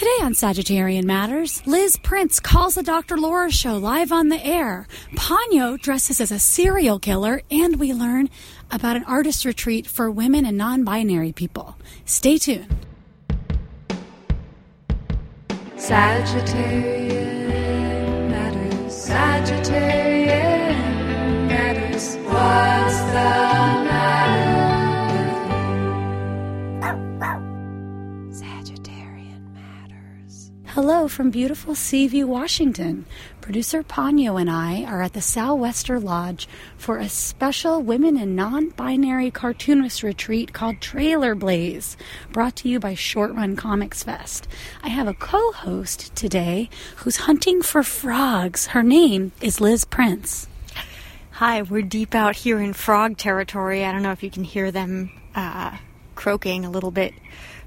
Today on Sagittarian Matters, Liz Prince calls the Dr. Laura show live on the air. Ponyo dresses as a serial killer, and we learn about an artist retreat for women and non binary people. Stay tuned. Sagittarian matters. Sagittarian matters. What's the Hello from beautiful Seaview, Washington. Producer Ponyo and I are at the Sou'wester Lodge for a special women and non binary cartoonist retreat called Trailer Blaze, brought to you by Short Run Comix Fest. I have a co host today who's hunting for frogs. Her name is Liz Prince. Hi, we're deep out here in frog territory. I don't know if you can hear them uh, croaking a little bit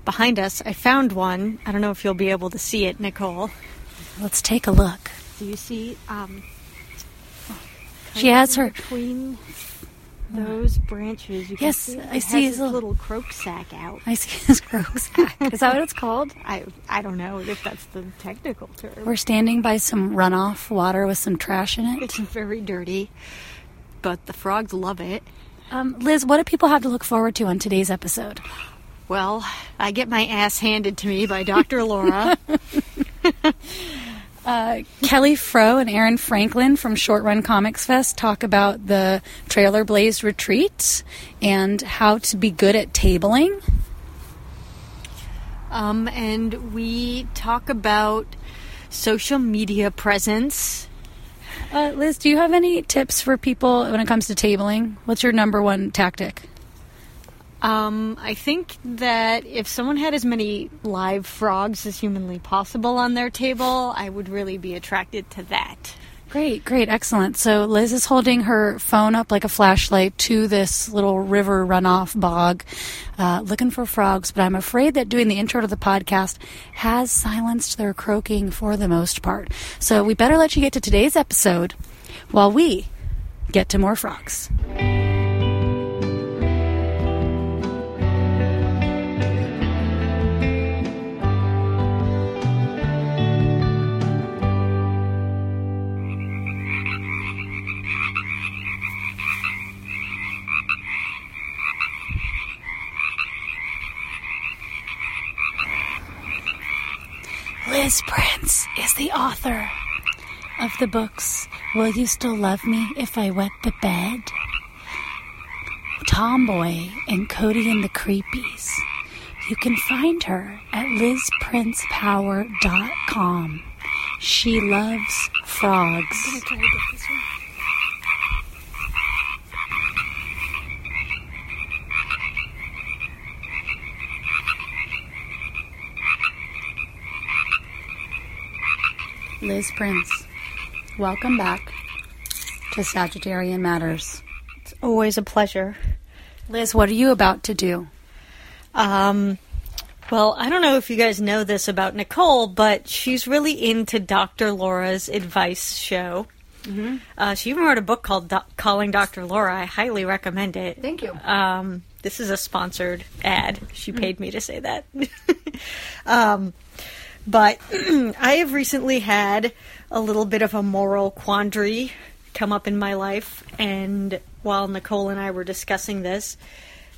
behind us. I found one. I don't know if you'll be able to see it, Nicole. Let's take a look. Do you see? Um, She has her. between those branches. You can Yes, see I see his little- little croak sack out. I see his croak sack. Is that what it's called? I I don't know if that's the technical term. We're standing by some runoff water with some trash in it. It's very dirty, but the frogs love it. Um, Liz, what do people have to look forward to on today's episode? Well, I get my ass handed to me by Dr. Laura. Kelly Froh and Eroyn Franklin from Short Run Comix Fest talk about the Trailer Blaze retreat and how to be good at tabling. Um, and we talk about social media presence. Uh, Liz, do you have any tips for people when it comes to tabling? What's your number one tactic? Um, I think that if someone had as many live frogs as humanly possible on their table, I would really be attracted to that. Great, great, excellent. So Liz is holding her phone up like a flashlight to this little river runoff bog, uh, looking for frogs. But I'm afraid that doing the intro to the podcast has silenced their croaking for the most part. So we better let you get to today's episode while we get to more frogs. Liz Prince is the author of the books Will You Still Love Me If I Wet the Bed? Tomboy and Coady and the Creepies. You can find her at lizprincepower.com. She loves frogs. Liz Prince, welcome back to Sagittarian Matters. It's always a pleasure. Liz, what are you about to do? Um, well, I don't know if you guys know this about Nicole, but she's really into Dr. Laura's advice show. Mm-hmm. Uh, she even wrote a book called Do- Calling Dr. Laura. I highly recommend it. Thank you. Um, this is a sponsored ad. She paid me to say that. um, but I have recently had a little bit of a moral quandary come up in my life, and while Nicole and I were discussing this,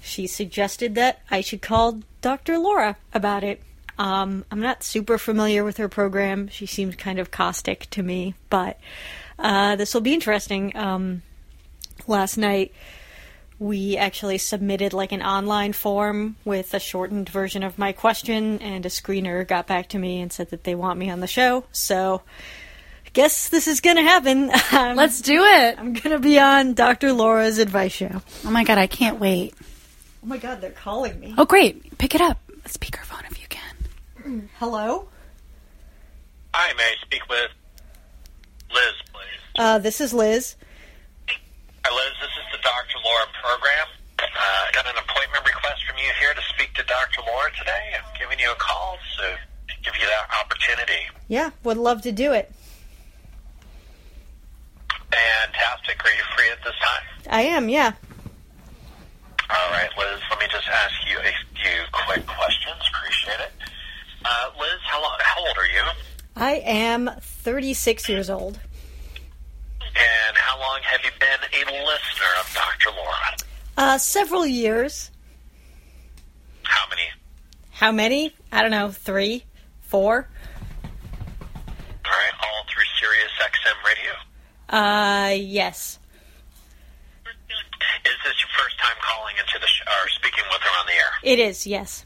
she suggested that I should call Dr. Laura about it. Um, I'm not super familiar with her program. She seems kind of caustic to me, but uh, this will be interesting. Um, last night, we actually submitted like an online form with a shortened version of my question, and a screener got back to me and said that they want me on the show. So, I guess this is gonna happen. I'm, Let's do it. I'm gonna be on Dr. Laura's advice show. Oh my god, I can't wait. Oh my god, they're calling me. Oh great, pick it up. Speakerphone if you can. Hello? Hi, may I speak with Liz, please? Uh, this is Liz. Hi, Liz. This is the Dr. Laura program. Uh, I got an appointment request from you here to speak to Dr. Laura today. I'm giving you a call to give you that opportunity. Yeah, would love to do it. Fantastic. Are you free at this time? I am, yeah. All right, Liz. Let me just ask you a few quick questions. Appreciate it. Uh, Liz, how long you? I am 36 years old. And how long have you been a listener of Dr. Laura? Uh, several years. How many? How many? I don't know, three, four. All right, all through Sirius XM radio. Uh, yes. Is this your first time calling into the sh- or speaking with her on the air? It is, yes.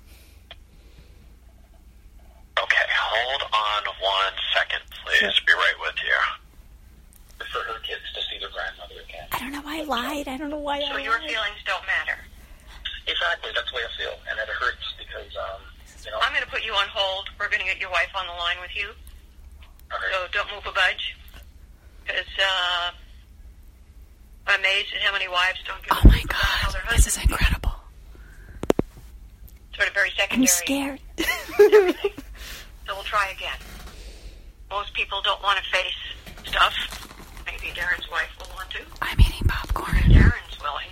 Okay, hold on one second, please. Sure. Be right with you. For her kids to see their grandmother again. I don't know why I lied. I don't know why So I your lied. feelings don't matter. Exactly, that's the way I feel, and it hurts because, um, you know. I'm going to put you on hold. We're going to get your wife on the line with you. So don't move a budge. Because uh, I'm amazed at how many wives don't give Oh my fuck about how god, their this is incredible. Sort of very I'm secondary. scared. So we'll try again. Most people don't want to face stuff. Maybe Darren's wife will want to. I'm eating popcorn. Darren's willing.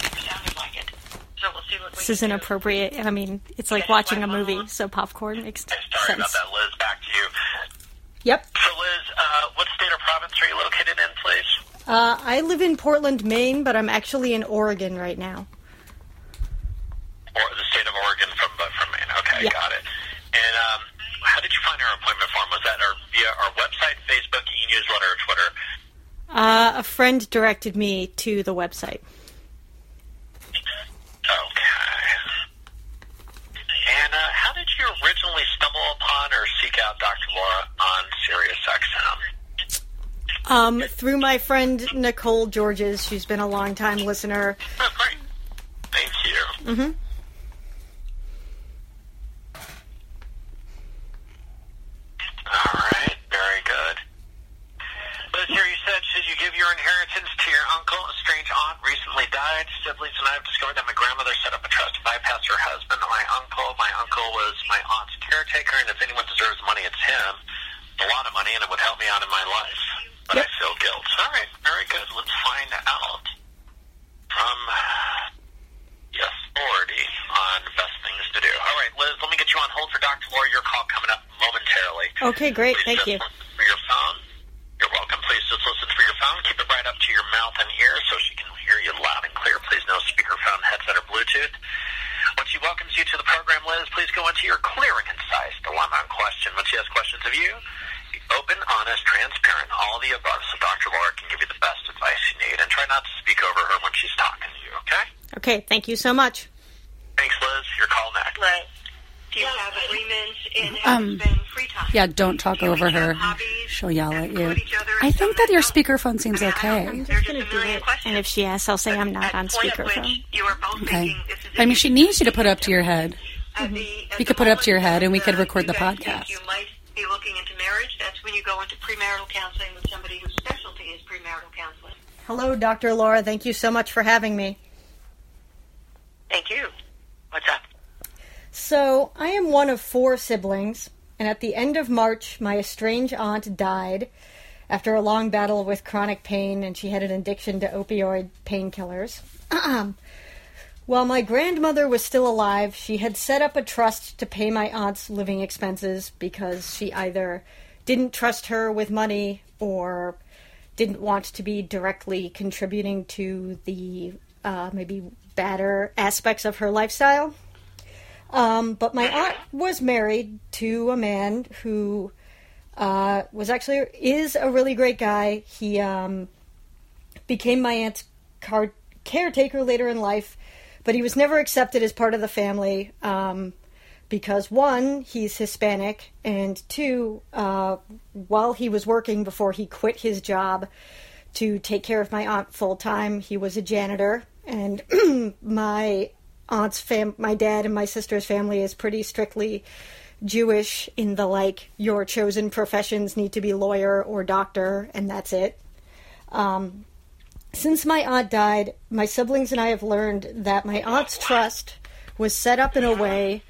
It Sounded like it. So we'll see what we This can is do. inappropriate. I mean, it's like Yes, watching a movie, mom. so popcorn makes Sorry sense. about that, Liz. Back to you. Yep. So, Liz, uh, what state or province are you located in, please? Uh, I live in Portland, Maine, but I'm actually in Oregon right now. Or the state of Oregon from from Maine. Okay, Yeah. got it. And um, how did you find our appointment form? Was that our, via our website, Facebook, e-newsletter, or Twitter? Uh, a friend directed me to the website. Okay. And uh, how did you originally stumble upon or seek out Dr. Laura on Sirius XM? Um, through my friend Nicole Georges, she's been a long time listener. Oh, great. Thank you. Mm-hmm. All right, very good. Liz, here you said, should you give your inheritance to your uncle? A strange aunt recently died. Siblings and I have discovered that my grandmother set up a trust to bypass her husband. My uncle, my uncle was my aunt's caretaker, and if anyone deserves money, it's him. A lot of money, and it would help me out in my life. But I Yep. feel guilt. All right, very good. Let's find out from the authority on best things to do. All right, Liz, let me get you on hold for Dr. Laura. Your call coming up momentarily. Okay, great. Please Thank just you. listen for your phone. You're welcome. Please just listen for your phone. Keep it right up to your mouth and ear so she can hear you loud and clear. Please no speakerphone, headset, or Bluetooth. When she welcomes you to the program, Liz, please go into your clear and concise dilemma and question. When she has questions of you, be open, honest, transparent, all the above, so Dr. Laura can give you the best advice you need. And try not to speak over her when she's talking to you, okay? Okay, thank you so much. Thanks, Liz. Your call next. Liz, do you have agreements in Um, to spend free time? Yeah, don't talk over her. hobbies She'll yell at you. include each other I think that your way? speakerphone seems I I don't- okay. Um, there's gonna do it. And if she asks, I'll say I'm not on the point at which speakerphone. You are both Okay. thinking this is I mean, she needs you to put it up to your head. At the- mm-hmm. at You could put it up to your head and we could record the podcast. You might be looking into marriage. That's when you go into premarital counseling with somebody whose specialty is premarital counseling. Hello, Dr. Laura. Thank you so much for having me. Thank you. What's up? So, I am one of four siblings, and at the end of March, my estranged aunt died after a long battle with chronic pain, and she had an addiction to opioid painkillers. While my grandmother was still alive, she had set up a trust to pay my aunt's living expenses because she either didn't trust her with money or didn't want to be directly contributing to the uh, maybe badder aspects of her lifestyle. Um, but my aunt was married to a man who uh, was actually is a really great guy. He um, became my aunt's car- caretaker later in life, but he was never accepted as part of the family um, because one, he's Hispanic, and two, uh, while he was working before he quit his job to take care of my aunt full time, he was a janitor, and my aunt's fam, my dad and my sister's family is pretty strictly Jewish in the like your chosen professions need to be lawyer or doctor, and that's it. Um, since my aunt died, my siblings and I have learned that my aunt's trust was set up in a way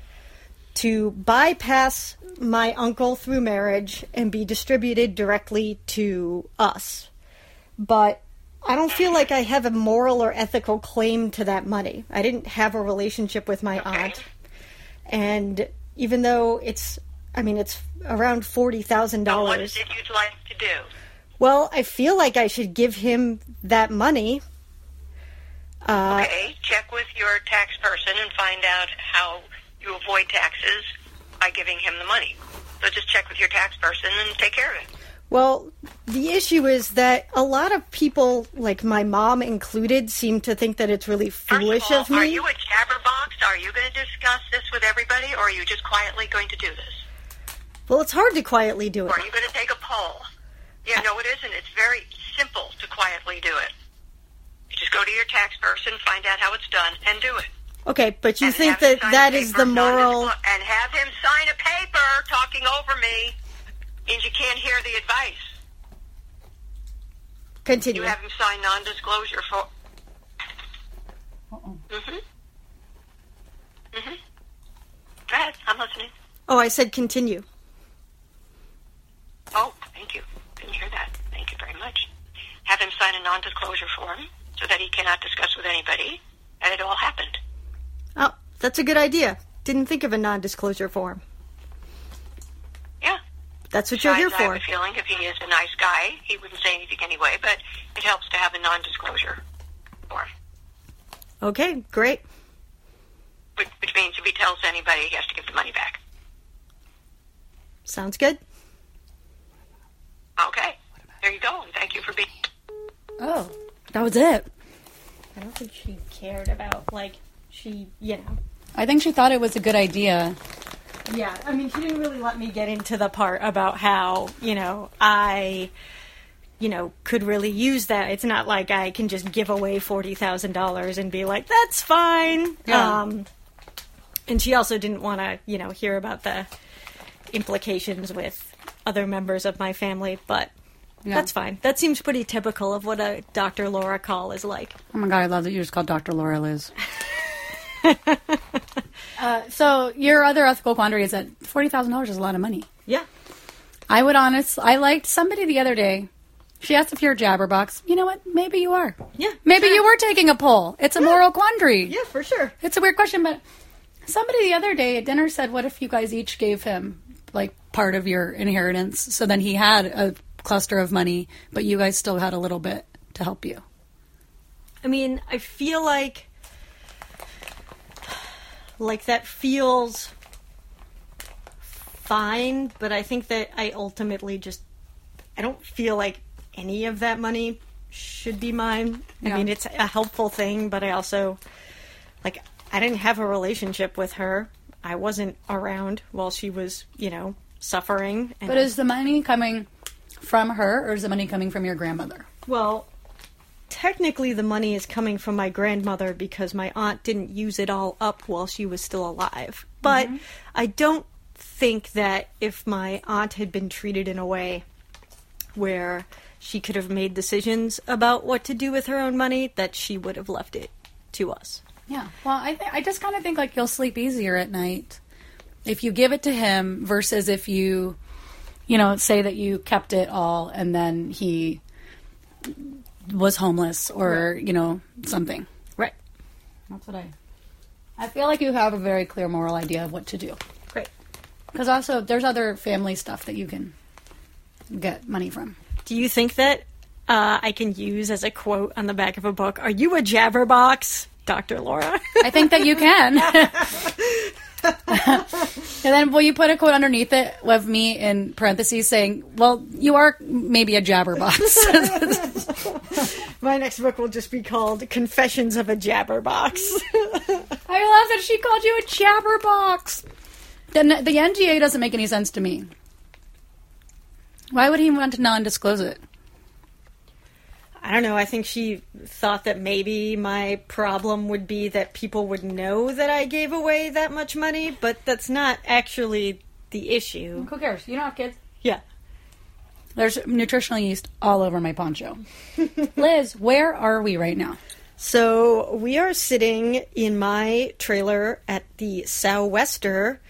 to bypass my uncle through marriage and be distributed directly to us. But I don't feel like I have a moral or ethical claim to that money. I didn't have a relationship with my aunt. And even though it's I mean, it's around forty thousand So what dollars. it you'd like to do? Well, I feel like I should give him that money. Uh, Okay, check with your tax person and find out how you avoid taxes by giving him the money. So just check with your tax person and take care of it. Well, the issue is that a lot of people, like my mom included, seem to think that it's really First foolish of all, of are you a jabberbox? Are you going to discuss this with everybody, or are you just quietly going to do this? Well, it's hard to quietly do it. Or are you going to take a poll? Yeah, no, it isn't. It's very simple to quietly do it. You just go to your tax person, find out how it's done, and do it. Okay, but you And think that that is the moral. And have him sign a paper talking over me means you can't hear the advice. Continue. You have him sign non-disclosure for. Uh-oh. Mhm. Mhm. Go ahead. I'm listening. Oh, I said continue. Oh, thank you. Didn't hear that. Thank you very much. Have him sign a non-disclosure form so that he cannot discuss with anybody that it all happened. Oh, that's a good idea. Didn't think of a non-disclosure form. Yeah. That's what you're here for. I have a feeling if he is a nice guy, he wouldn't say anything anyway. But it helps to have a non-disclosure form, Okay, great. which, which means if he tells anybody, he has to give the money back. Sounds good. Okay. There you go. Thank you for being. Oh, that was it. I don't think she cared about like she, you know. I think she thought it was a good idea. Yeah, I mean, he didn't really let me get into the part about how, you know, I, you know, could really use that. It's not like I can just give away $40,000 and be like, that's fine. Yeah. Um, and she also didn't want to, you know, hear about the implications with other members of my family, but Yeah. that's fine. That seems pretty typical of what a Dr. Laura call is like. Oh my god, I love that you just called Dr. Laura Liz. uh, so your other ethical quandary is that forty thousand dollars is a lot of money. Yeah. I would honest. I liked somebody the other day. She asked if you're a jabberbox. You know what? Maybe you are. Yeah. Maybe you were taking a poll. It's a moral quandary. Yeah, for sure. It's a weird question, but somebody the other day at dinner said, "What if you guys each gave him like part of your inheritance, so then he had a cluster of money, but you guys still had a little bit to help you." I mean, I feel like like that feels fine, but I think that I ultimately just I don't feel like any of that money should be mine. Yeah. I mean, it's a helpful thing, but I also like I didn't have a relationship with her. I wasn't around while she was, you know, suffering. And But is the money coming from her, or is the money coming from your grandmother? Well, technically, the money is coming from my grandmother because my aunt didn't use it all up while she was still alive. But mm-hmm. I don't think that if my aunt had been treated in a way where she could have made decisions about what to do with her own money, that she would have left it to us. Yeah. Well, I th- I just kind of think like you'll sleep easier at night if you give it to him versus if you, you know, say that you kept it all and then he was homeless or you know something. Right. That's what I. I feel like you have a very clear moral idea of what to do. Great. Because also, there's other family stuff that you can get money from. Do you think that uh, I can use as a quote on the back of a book? Are you a jabberbox, Dr. Laura? I think that you can. and then will you put a quote underneath it of me in parentheses saying, "Well, you are maybe a jabberbox." My next book will just be called Confessions of a Jabberbox. I love that she called you a jabberbox. Then the NDA doesn't make any sense to me. Why would he want to non-disclose it? I don't know. I think she thought that maybe my problem would be that people would know that I gave away that much money, but that's not actually the issue. Who cares? You don't have kids. Yeah. There's nutritional yeast all over my poncho. Liz, where are we right now? So we are sitting in my trailer at the Sou'wester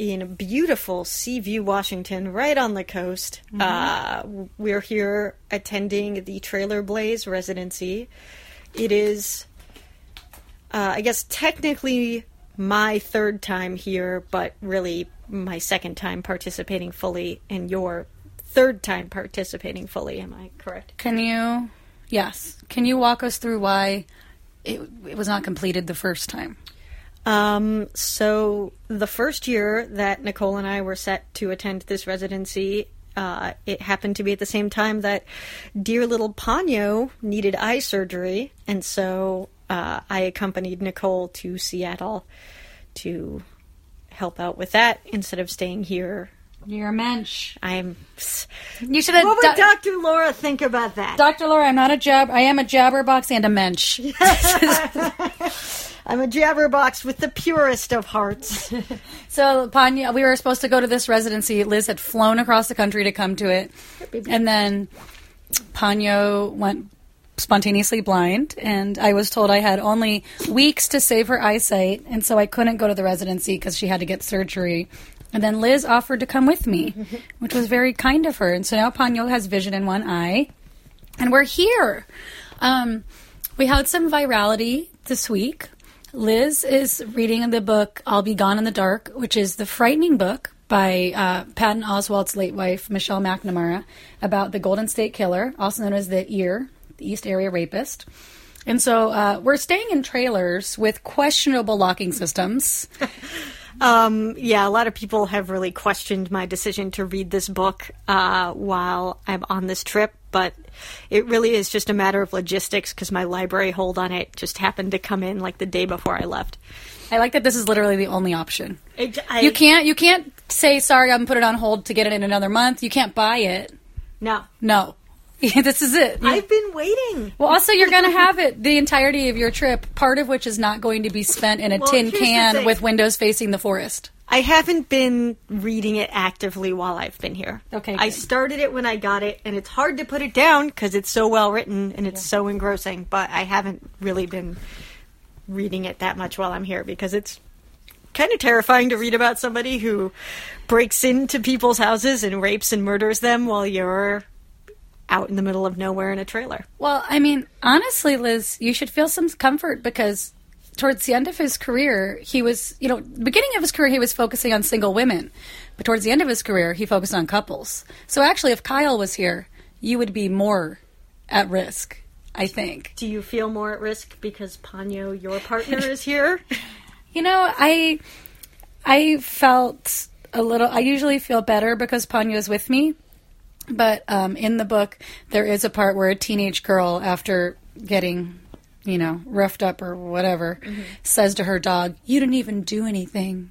in beautiful Seaview, Washington, right on the coast. Uh, we're here attending the Trailer Blaze residency. It is, uh, I guess, technically my third time here, but really my second time participating fully and your third time participating fully. Am I correct? Can you, yes, can you walk us through why it, it was not completed the first time? Um, so the first year that Nicole and I were set to attend this residency, uh, it happened to be at the same time that dear little Ponyo needed eye surgery, and so uh, I accompanied Nicole to Seattle to help out with that instead of staying here. You're a mensch. I'm. You should have. What would Dr. Laura think about that? Dr. Laura, I'm not a jab. I am a jabberbox and a mensch. I'm a jabberbox with the purest of hearts. So, Ponyo, we were supposed to go to this residency. Liz had flown across the country to come to it. And then Ponyo went spontaneously blind, and I was told I had only weeks to save her eyesight, and so I couldn't go to the residency because she had to get surgery. And then Liz offered to come with me, which was very kind of her. And so now Ponyo has vision in one eye, and we're here. Um, we had some virality this week. Liz is reading the book I'll Be Gone in the Dark, which is the frightening book by uh, Patton Oswalt's late wife, Michelle McNamara, about the Golden State Killer, also known as the EAR, the East Area Rapist. And so uh, we're staying in trailers with questionable locking systems. Um, yeah, a lot of people have really questioned my decision to read this book uh, while I'm on this trip, but it really is just a matter of logistics because my library hold on it just happened to come in like the day before I left. I like that this is literally the only option. It, I, You can't you can't say sorry, I'm put it on hold to get it in another month. You can't buy it. No, No. this is it. I've been waiting. well, also you're going to have it the entirety of your trip, part of which is not going to be spent in a Well, tin can with windows facing the forest. I haven't been reading it actively while I've been here. Okay, I good. started it when I got it, and it's hard to put it down because it's so well written and it's so engrossing. But I haven't really been reading it that much while I'm here because it's kind of terrifying to read about somebody who breaks into people's houses and rapes and murders them while you're out in the middle of nowhere in a trailer. Well, I mean, honestly, Liz, you should feel some comfort because towards the end of his career, he was, you know, beginning of his career, he was focusing on single women. But towards the end of his career, he focused on couples. So actually, if Kyle was here, you would be more at risk, I think. Do you feel more at risk because Ponyo, your partner, is here? You know, I I felt a little. I usually feel better because Ponyo's with me, but um, in the book there is a part where a teenage girl, after getting, you know, roughed up or whatever, mm-hmm. says to her dog, "You didn't even do anything."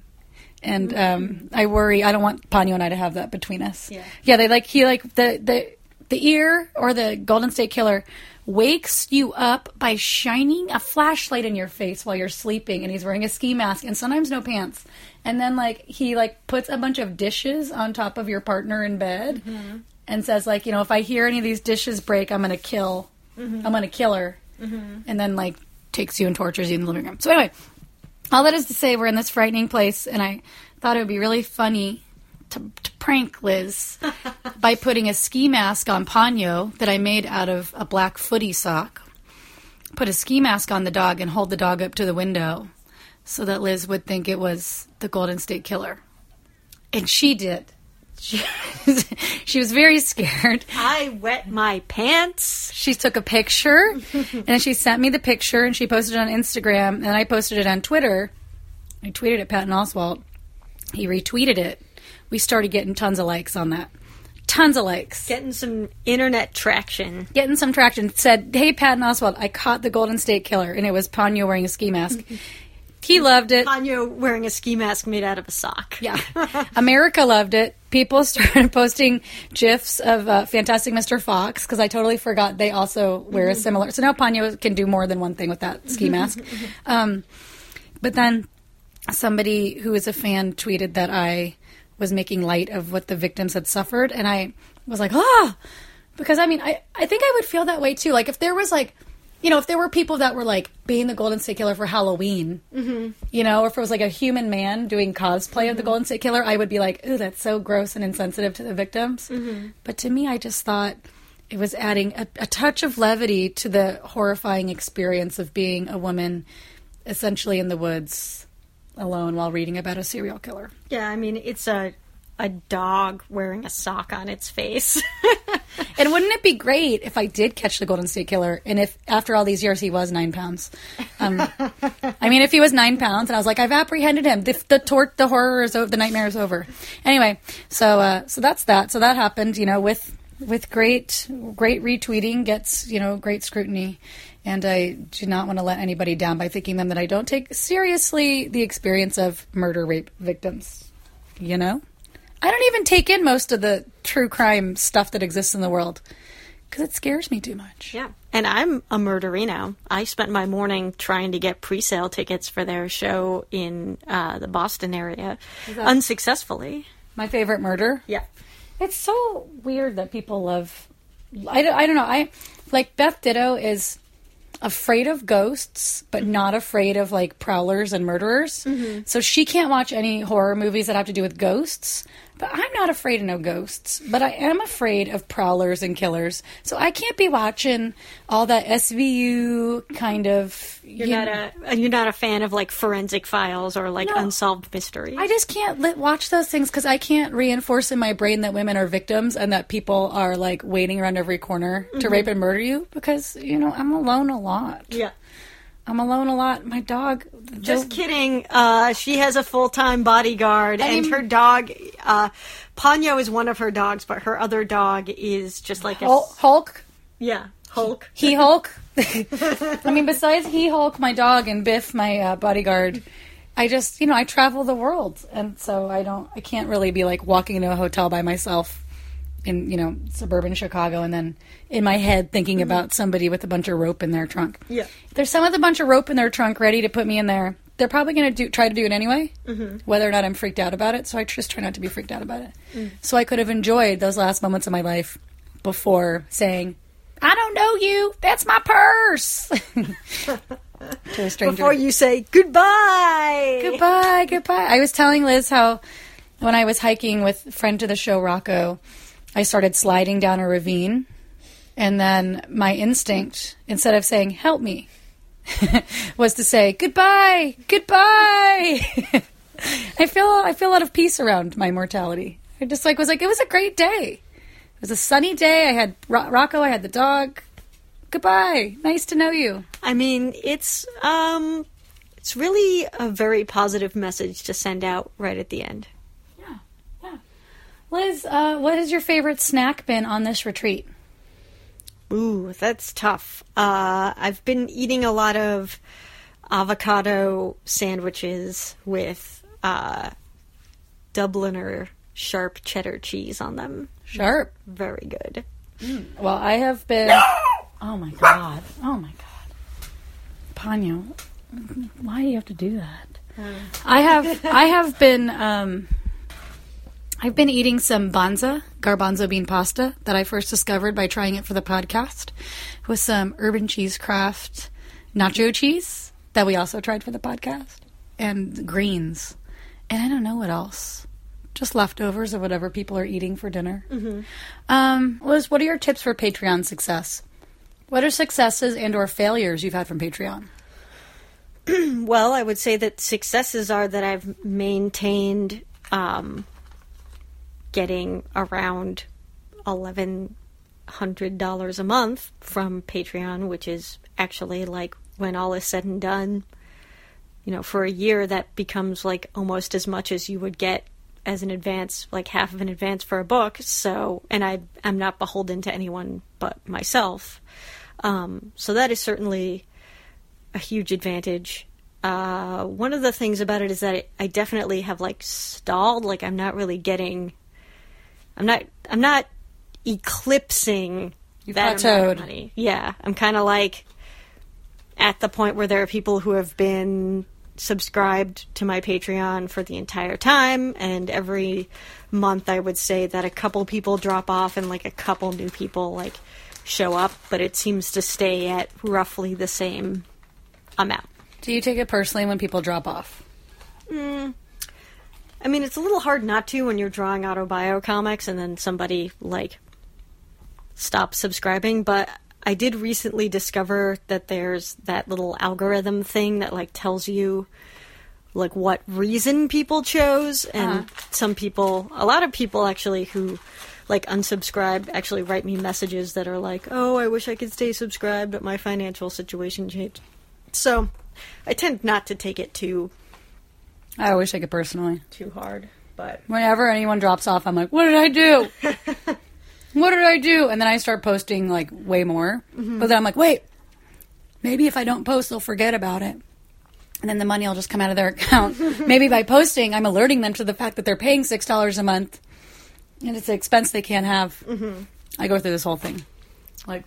And mm-hmm. um, I worry. I don't want Ponyo and I to have that between us. Yeah. yeah. They like he like the the the ear or the Golden State Killer wakes you up by shining a flashlight in your face while you're sleeping and he's wearing a ski mask and sometimes no pants and then like he like puts a bunch of dishes on top of your partner in bed mm-hmm. and says like you know if i hear any of these dishes break i'm gonna kill i'm gonna kill her Mm-hmm. and then like takes you and tortures you in the living room so anyway all that is to say we're in this frightening place and i thought it would be really funny to, to prank Liz by putting a ski mask on Ponyo that I made out of a black footy sock. Put a ski mask on the dog and hold the dog up to the window so that Liz would think it was the Golden State Killer. And she did. She, she was very scared. I wet my pants. She took a picture and she sent me the picture and she posted it on Instagram and I posted it on Twitter. I tweeted at Patton Oswalt. He retweeted it. We started getting tons of likes on that. Tons of likes. Getting some internet traction. Getting some traction. Said, hey, Patton Oswalt, I caught the Golden State Killer. And it was Ponyo wearing a ski mask. He loved it. Ponyo wearing a ski mask made out of a sock. Yeah. America loved it. People started posting GIFs of uh, Fantastic Mr. Fox because I totally forgot they also wear a similar. So now Ponyo can do more than one thing with that ski mask. Um, but then somebody who is a fan tweeted that I was making light of what the victims had suffered. And I was like, ah, because I mean, I, I think I would feel that way too. Like if there was like, you know, if there were people that were like being the Golden State Killer for Halloween, mm-hmm. you know, or if it was like a human man doing cosplay of the mm-hmm. Golden State Killer, I would be like, ooh, that's so gross and insensitive to the victims. Mm-hmm. But to me, I just thought it was adding a, a touch of levity to the horrifying experience of being a woman essentially in the woods, alone while reading about a serial killer. Yeah, I mean, it's a a dog wearing a sock on its face. And wouldn't it be great if I did catch the Golden State Killer, and if after all these years he was nine pounds? Um, I mean, if he was nine pounds, and I was like, I've apprehended him. The the, tor- the horror is over. The nightmare is over. Anyway, so uh, so that's that. So that happened. You know, with with great great retweeting gets you know great scrutiny. And I do not want to let anybody down by thinking them that I don't take seriously the experience of murder rape victims. You know? I don't even take in most of the true crime stuff that exists in the world because it scares me too much. yeah. And I'm a murderino. I spent my morning trying to get pre-sale tickets for their show in uh, the Boston area, unsuccessfully. My favorite murder. Yeah. It's so weird that people love. I don't, I don't know. I like Beth Ditto is afraid of ghosts, but not afraid of like prowlers and murderers. So she can't watch any horror movies that have to do with ghosts. But I'm not afraid of no ghosts. But I am afraid of prowlers and killers. So I can't be watching all that SVU kind of. You're you not know- a uh, you're not a fan of like forensic files or like No. unsolved mysteries. I just can't watch those things because I can't reinforce in my brain that women are victims and that people are like waiting around every corner to mm-hmm. rape and murder you because you know I'm alone a lot. yeah. I'm alone a lot. My dog, Just kidding. Uh, she has a full time bodyguard, and her dog, uh, Ponyo, is one of her dogs, but her other dog is just like a Hulk. yeah Hulk. He Hulk. I mean, besides He Hulk, my dog, and Biff, my uh, bodyguard, I just, you know, I travel the world. And so I don't, I can't really be like walking into a hotel by myself in, you know, suburban Chicago and then in my head thinking mm-hmm. about somebody with a bunch of rope in their trunk. Yeah. If there's someone with a bunch of rope in their trunk ready to put me in there, they're probably going to do try to do it anyway, mm-hmm. whether or not I'm freaked out about it. So I just try not to be freaked out about it. Mm. So I could have enjoyed those last moments of my life before saying, "I don't know you. That's my purse." to a stranger. Before you say goodbye. goodbye, goodbye. I was telling Liz how when I was hiking with friend to the show Rocco, I started sliding down a ravine, and then my instinct, instead of saying "help me," was to say goodbye, goodbye. I feel I feel a lot of peace around my mortality. I just like was like it was a great day. It was a sunny day. I had Ro- Rocco. I had the dog. Goodbye. Nice to know you. I mean, it's um, it's really a very positive message to send out right at the end. Liz, uh, what has your favorite snack been on this retreat? Ooh, that's tough. Uh, I've been eating a lot of avocado sandwiches with uh, Dubliner sharp cheddar cheese on them. Sharp. Very good. Well, I have been. Oh my god. Oh my god. Ponyo, why do you have to do that? I have. I have been. Um, I've been eating some banza garbanzo bean pasta that I first discovered by trying it for the podcast, with some Urban Cheesecraft nacho cheese that we also tried for the podcast, and greens, and I don't know what else. Just leftovers of whatever people are eating for dinner. Um, Liz, what are your tips for Patreon success? What are successes and or failures you've had from Patreon? Well, I would say that successes are that I've maintained um, getting around eleven hundred dollars a month from Patreon, which is actually like when all is said and done, you know, for a year that becomes like almost as much as you would get as an advance, like half of an advance for a book. So, and I I'm not beholden to anyone but myself. Um, so that is certainly a huge advantage. Uh, one of the things about it is that I definitely have like stalled. Like I'm not really getting. I'm not. I'm not eclipsing You've that amount of money. Yeah, I'm kind of like at the point where there are people who have been subscribed to my Patreon for the entire time, and every month I would say that a couple people drop off and like a couple new people like show up, but it seems to stay at roughly the same amount. Do you take it personally when people drop off? Mm, I mean, it's a little hard not to when you're drawing autobio comics and then somebody like stops subscribing, but I did recently discover that there's that little algorithm thing that like tells you like what reason people chose and Uh-huh. some people a lot of people actually who like unsubscribe actually write me messages that are like oh i wish i could stay subscribed but my financial situation changed so i tend not to take it too I always take it personally. too hard but Whenever anyone drops off, I'm like, what did I do? what did I do? And then I start posting like way more. Mm-hmm. But then I'm like, wait, maybe if I don't post, they'll forget about it. And then the money will just come out of their account. maybe by posting, I'm alerting them to the fact that they're paying $6 a month and it's an expense they can't have. Mm-hmm. I go through this whole thing. Like,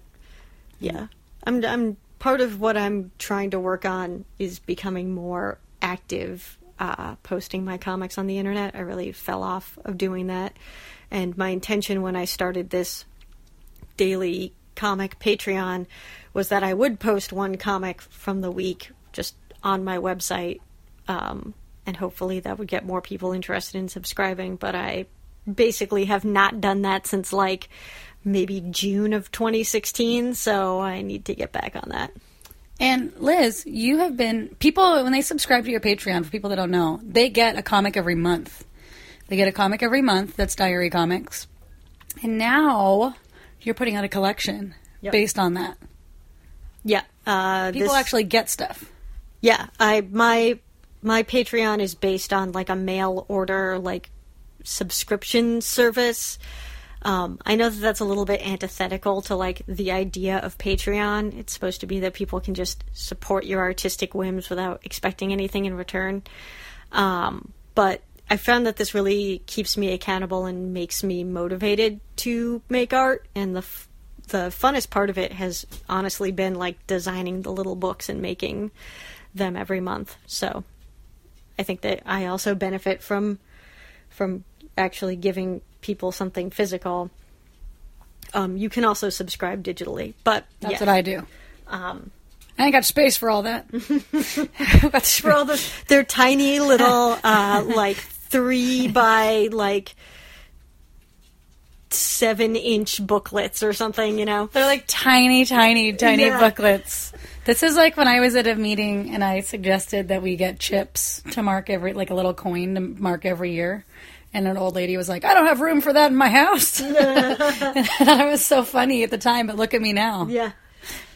Yeah. I'm I'm part of what I'm trying to work on is becoming more active uh, posting my comics on the internet. I really fell off of doing that. And my intention when I started this daily comic Patreon was that I would post one comic from the week just on my website. Um, and hopefully that would get more people interested in subscribing. But I basically have not done that since like maybe June of 2016. So I need to get back on that. And Liz, you have been people when they subscribe to your Patreon. For people that don't know, they get a comic every month. They get a comic every month. That's Diary Comics, and now you're putting out a collection Yep. based on that. Yeah. Uh, People this- actually get stuff. Yeah, I my my Patreon is based on like a mail order like subscription service. Um, I know that that's a little bit antithetical to like the idea of Patreon. It's supposed to be that people can just support your artistic whims without expecting anything in return. Um, but I found that this really keeps me accountable and makes me motivated to make art. And the f- the funnest part of it has honestly been like designing the little books and making them every month. So I think that I also benefit from from actually giving people something physical. Um, you can also subscribe digitally, but That's yeah. what I do. Um, I ain't got space for all that. For all the they're tiny little uh, like three by like seven inch booklets or something. You know, They're like tiny, tiny, tiny Yeah. booklets. This is like when I was at a meeting and I suggested that we get chips to mark every, like a little coin to mark every year. And an old lady was like, I don't have room for that in my house. and it was so funny at the time, but look at me now. yeah.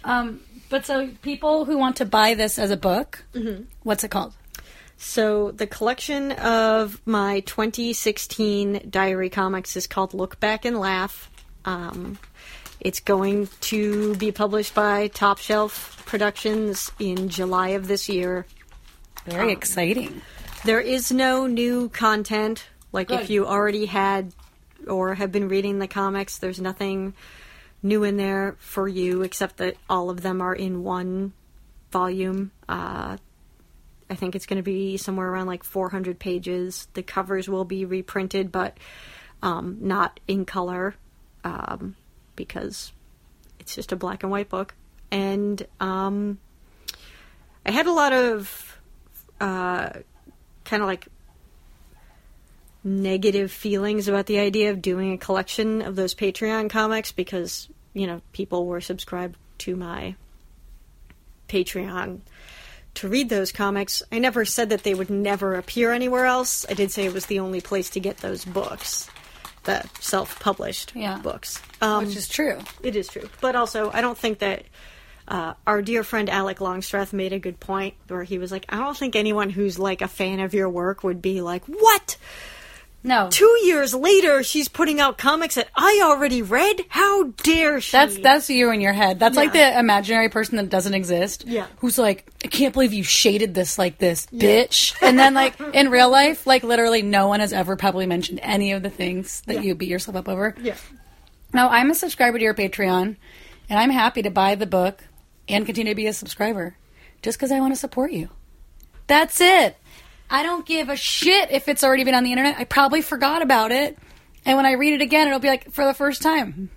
Um, but so people who want to buy this as a book, what's it called? So the collection of my 2016 diary comics is called Look Back and Laugh. Um, it's going to be published by Top Shelf Productions in July of this year. Very exciting. There is no new content. Like if you already had or have been reading the comics, there's nothing new in there for you except that all of them are in one volume. Uh, I think it's going to be somewhere around like 400 pages. The covers will be reprinted, but um, not in color um, because it's just a black and white book. And um, I had a lot of uh, kind of like negative feelings about the idea of doing a collection of those Patreon comics because, you know, people were subscribed to my Patreon to read those comics. I never said that they would never appear anywhere else. I did say it was the only place to get those books, the self published Yeah. books. Um, Which is true. it is true. But also, I don't think that uh, our dear friend Alec Longstreth made a good point where he was like, I don't think anyone who's like a fan of your work would be like, what? No. Two years later, she's putting out comics that I already read? How dare she? That's that's you in your head. That's like the imaginary person that doesn't exist. Yeah. Who's like, I can't believe you shaded this like this, bitch. And then like in real life, like literally no one has ever probably mentioned any of the things that Yeah. you beat yourself up over. Yeah. Now I'm a subscriber to your Patreon, and I'm happy to buy the book and continue to be a subscriber, just because I want to support you. That's it. I don't give a shit if it's already been on the internet. I probably forgot about it, and when I read it again, it'll be like for the first time,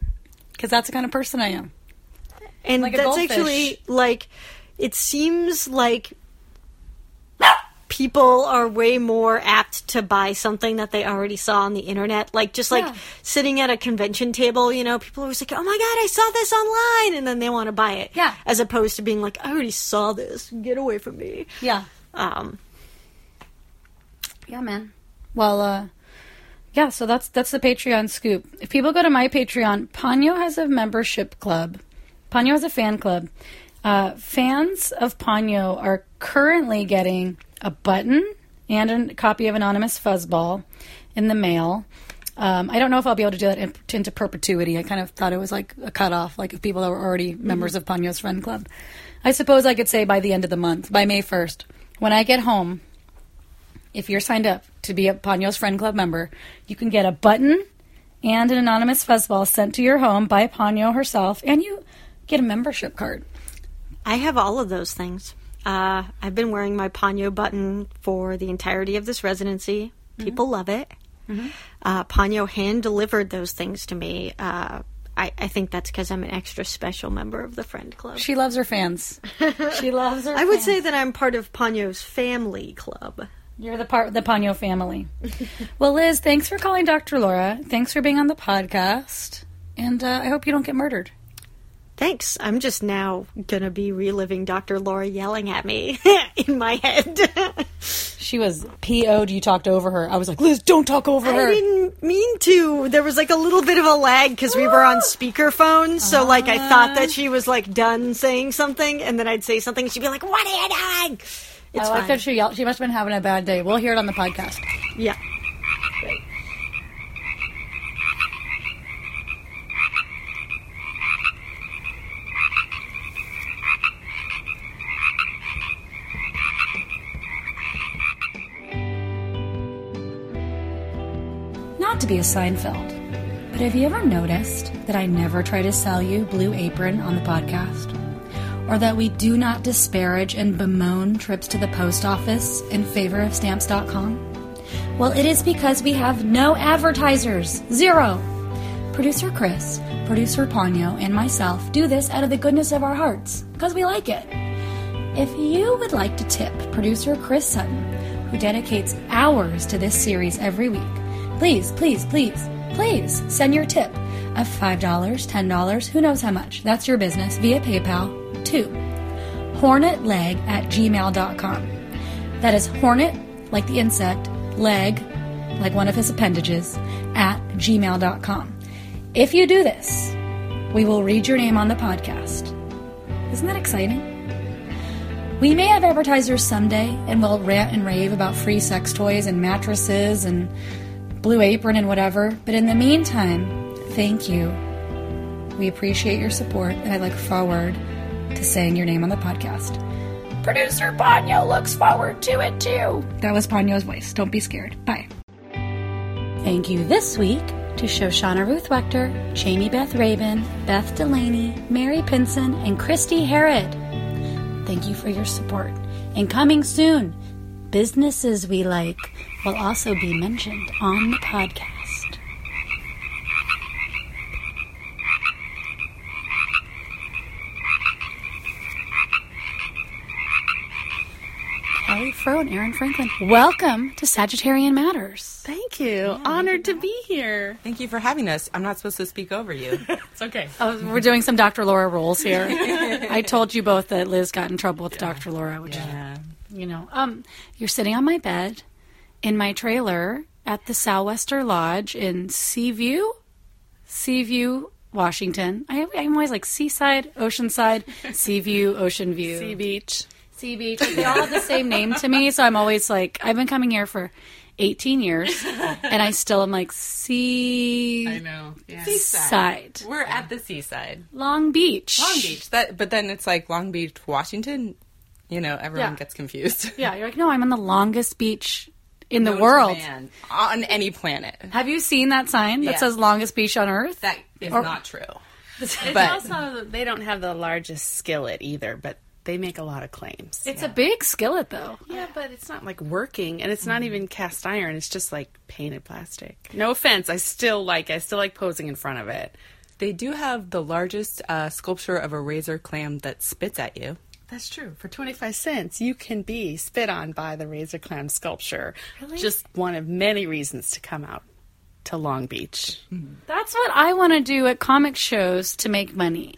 because that's the kind of person I am. And Like that's actually like it seems like people are way more apt to buy something that they already saw on the internet. Like just like Yeah. sitting at a convention table, you know, people are always like, "Oh my god, I saw this online," and then they want to buy it. Yeah. As opposed to being like, "I already saw this. Get away from me." Yeah. Um, Yeah, man. Well, uh, yeah. So that's that's the Patreon scoop. If people go to my Patreon, Ponyo has a membership club. Ponyo has a fan club. Uh, fans of Ponyo are currently getting a button and a copy of Anonymous Fuzzball in the mail. Um, I don't know if I'll be able to do that in, into perpetuity. I kind of thought it was like a cutoff, like if people that were already members of Ponyo's friend club. I suppose I could say by the end of the month, by May 1st, when I get home, if you're signed up to be a Ponyo's friend club member, you can get a button and an anonymous fuzzball sent to your home by Ponyo herself, and you get a membership card. I have all of those things. Uh, I've been wearing my Ponyo button for the entirety of this residency. People love it. Uh, Ponyo hand delivered those things to me. Uh, I, I think that's because I'm an extra special member of the friend club. She loves her fans. she loves her. I would say that I'm part of Ponyo's family club. You're the part of the Ponyo family. well, Liz, thanks for calling Dr. Laura. Thanks for being on the podcast. And uh, I hope you don't get murdered. Thanks. I'm just now gonna be reliving Dr. Laura yelling at me in my head. She was PO'd. You talked over her. I was like, Liz, don't talk over I her. I didn't mean to. There was like a little bit of a lag because we were on speakerphone. So like I thought that she was like done saying something, and then I'd say something, and she'd be like, "What are you doing?" It's I like fine. that she yelled. She must have been having a bad day. We'll hear it on the podcast. Yeah. Not to be a Seinfeld, but have you ever noticed that I never try to sell you Blue Apron on the podcast? Or that we do not disparage and bemoan trips to the post office in favor of stamps.com? Well, it is because we have no advertisers. Zero. Producer Chris, producer Ponyo, and myself do this out of the goodness of our hearts because we like it. If you would like to tip producer Chris Sutton, who dedicates hours to this series every week, please, please, please, please send your tip of $5, $10, who knows how much. That's your business via PayPal to hornetleg at gmail.com. That is hornet, like the insect, leg, like one of his appendages, at gmail.com. If you do this, we will read your name on the podcast. Isn't that exciting? We may have advertisers someday and we'll rant and rave about free sex toys and mattresses and Blue Apron and whatever, but in the meantime, thank you. We appreciate your support and I look forward to saying your name on the podcast. Producer Ponyo looks forward to it too. That was Ponyo's voice. Don't be scared. Bye. Thank you this week to Shoshana Ruth Wechter, Jamie Beth Rabin, Beth Delaney, Mary Pinson, and Christy Herod. Thank you for your support. And coming soon, businesses we like will also be mentioned on the podcast. Kelly and Eroyn Franklin. Welcome to Sagittarian Matters. Thank you. Honored to be here. Thank you for having us. I'm not supposed to speak over you. It's okay. Oh, we're doing some Dr. Laura roles here. I told you both that Liz got in trouble with Dr. Laura, which yeah. you know. Um, you're sitting on my bed in my trailer at the Southwester Lodge in Seaview, Seaview, Washington. I, I'm always like Seaside, Oceanside, Seaview, Ocean View, Sea Beach. Sea Beach. They all have the same name to me, so I'm always like, I've been coming here for 18 years, and I still am like Sea I know. Yeah. Side, We're at the seaside. Long Beach, Long Beach. That but then it's like Long Beach, Washington. You know, everyone Yeah. gets confused. Yeah, you're like, no, I'm on the longest beach in the world. man on any planet. Have you seen that sign that says longest beach on earth? That is Or- not true. It's But- also they don't have the largest skillet either, but they make a lot of claims. It's a big skillet, though. yeah, but it's not like working, and it's not even cast iron. It's just like painted plastic. No offense, I still like I still like posing in front of it. They do have the largest uh, sculpture of a razor clam that spits at you. That's true. For 25 cents, you can be spit on by the razor clam sculpture. Really? Just one of many reasons to come out to Long Beach. That's what I want to do at comic shows to make money.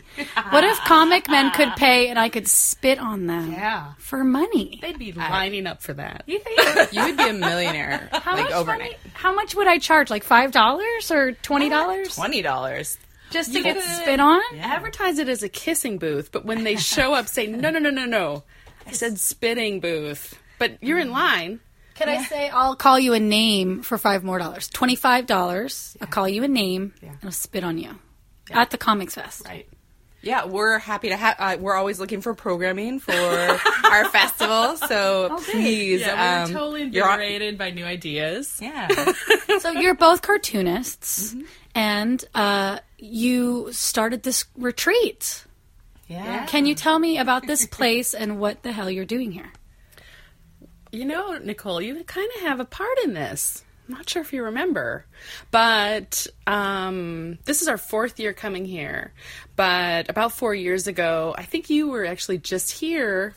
What if comic men could pay and I could spit on them Yeah. for money? They'd be lining up for that. You think? You would be a millionaire How like much overnight. money- how much would I charge? Like five dollars or twenty dollars Twenty dollars. just to get spit on? Advertise it as a kissing booth, but when they show up, say, no, no, no, no, no. I said spitting booth. But you're in line. Can I say I'll call you a name for five more dollars? Twenty five dollars. I'll call you a name and I'll spit on you at the Comics Fest. Right. Yeah, we're happy to have. Uh, we're always looking for programming for our festival. So please, Yeah, um, we were totally you're on- by new ideas. Yeah. So you're both cartoonists, and uh, you started this retreat. yeah. Can you tell me about this place and what the hell you're doing here? You know, Nicole, you kind of have a part in this. I'm not sure if you remember, but um, this is our fourth year coming here. But about four years ago, I think you were actually just here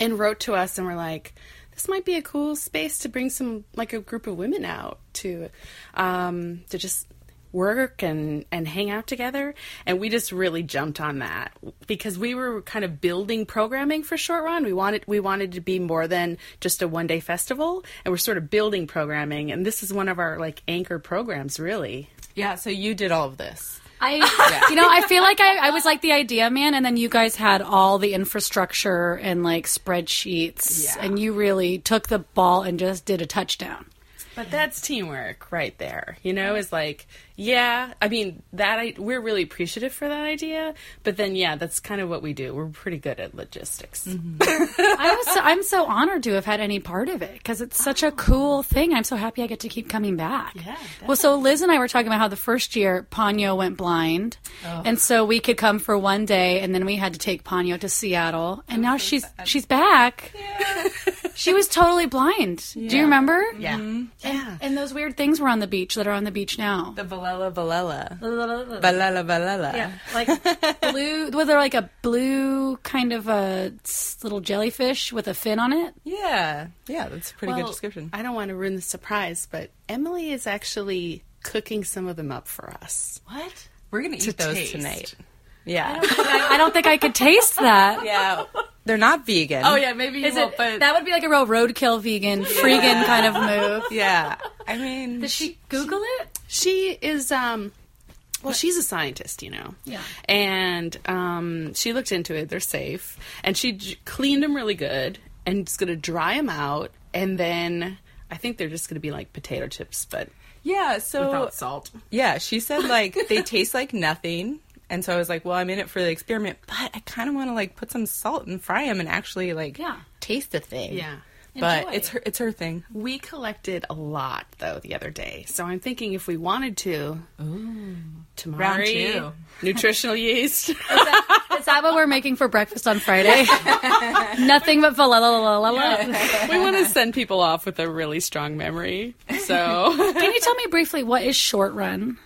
and wrote to us and were like, this might be a cool space to bring some, like a group of women out to, um, to just work and and hang out together and we just really jumped on that because we were kind of building programming for short run we wanted we wanted to be more than just a one day festival and we're sort of building programming and this is one of our like anchor programs really yeah. So you did all of this. I, you know, I feel like I, I was like the idea man, and then you guys had all the infrastructure and like spreadsheets, Yeah. and you really took the ball and just did a touchdown. But that's teamwork right there. You know, is like, yeah, I mean, that I, we're really appreciative for that idea, but then yeah, that's kind of what we do. We're pretty good at logistics. Mm-hmm. I was, so, I'm so honored to have had any part of it because it's such a oh. cool thing. I'm so happy I get to keep coming back. Yeah, Well, so Liz and I were talking about how the first year Ponyo went blind, oh. and so we could come for one day, and then we had to take Ponyo to Seattle, and oh, now she's she's back. She was totally blind. Do you remember? Yeah. Mm-hmm. Yeah. And those weird things were on the beach that are on the beach now. The Velella velella. Velella velella. Yeah, like blue. Was there like a blue kind of a little jellyfish with a fin on it? Yeah. Yeah, that's a pretty good description. I don't want to ruin the surprise, but Emily is actually cooking some of them up for us. What? We're gonna eat those taste. tonight. Yeah. I, I don't think I could taste that. yeah. They're not vegan. Oh yeah, maybe you Is won't. it, but that would be like a real roadkill vegan, freegan kind of move. Yeah. I mean, Did she Google it? She is um well, she's a scientist, you know. Yeah. And um, she looked into it. They're safe, and she j- cleaned them really good, and is going to dry them out, and then I think they're just going to be like potato chips, but yeah. So without salt. Yeah, she said like they taste like nothing. And so I was like, well, I'm in it for the experiment, but I kind of want to like put some salt and fry them and actually like Yeah. taste the thing. yeah. But Enjoy. it's her it's her thing. We collected a lot though the other day, so I'm thinking if we wanted to, tamari, Round two. nutritional yeast. Is that what we're making for breakfast on Friday? Nothing but velella. we want to send people off with a really strong memory. So Can you tell me briefly what is short run?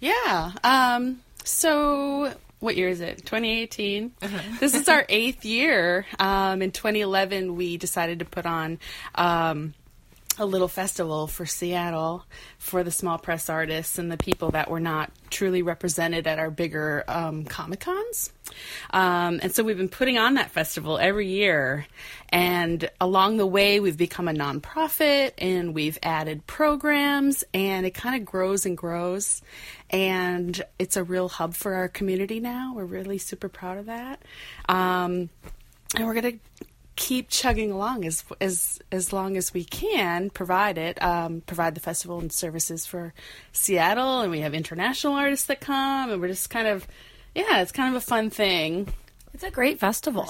yeah. Um. So what year is it? 2018. This is our eighth year. Um. In 2011, we decided to put on. Um, a little festival for Seattle for the small press artists and the people that were not truly represented at our bigger um, Comic Cons. Um, and so we've been putting on that festival every year. And along the way, we've become a nonprofit and we've added programs, and it kind of grows and grows. And it's a real hub for our community now. We're really super proud of that. Um, and we're going to keep chugging along as as as long as we can provide it um, provide the festival and services for Seattle and we have international artists that come and we're just kind of yeah it's kind of a fun thing It's a great festival.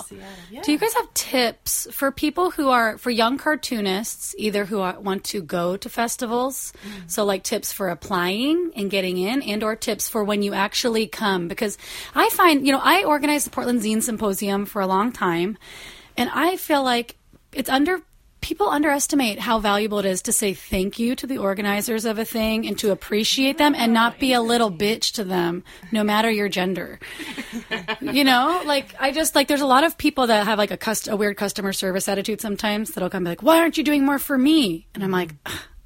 Do you guys have tips for people who are for young cartoonists, either who are, want to go to festivals, so like tips for applying and getting in, and or tips for when you actually come? Because I find, you know, I organized the Portland Zine Symposium for a long time, and I feel like it's under people underestimate how valuable it is to say thank you to the organizers of a thing and to appreciate them and not be a little bitch to them no matter your gender. You know like i just like there's a lot of people that have like a cust- a weird customer service attitude sometimes that'll come be like why aren't you doing more for me? And i'm like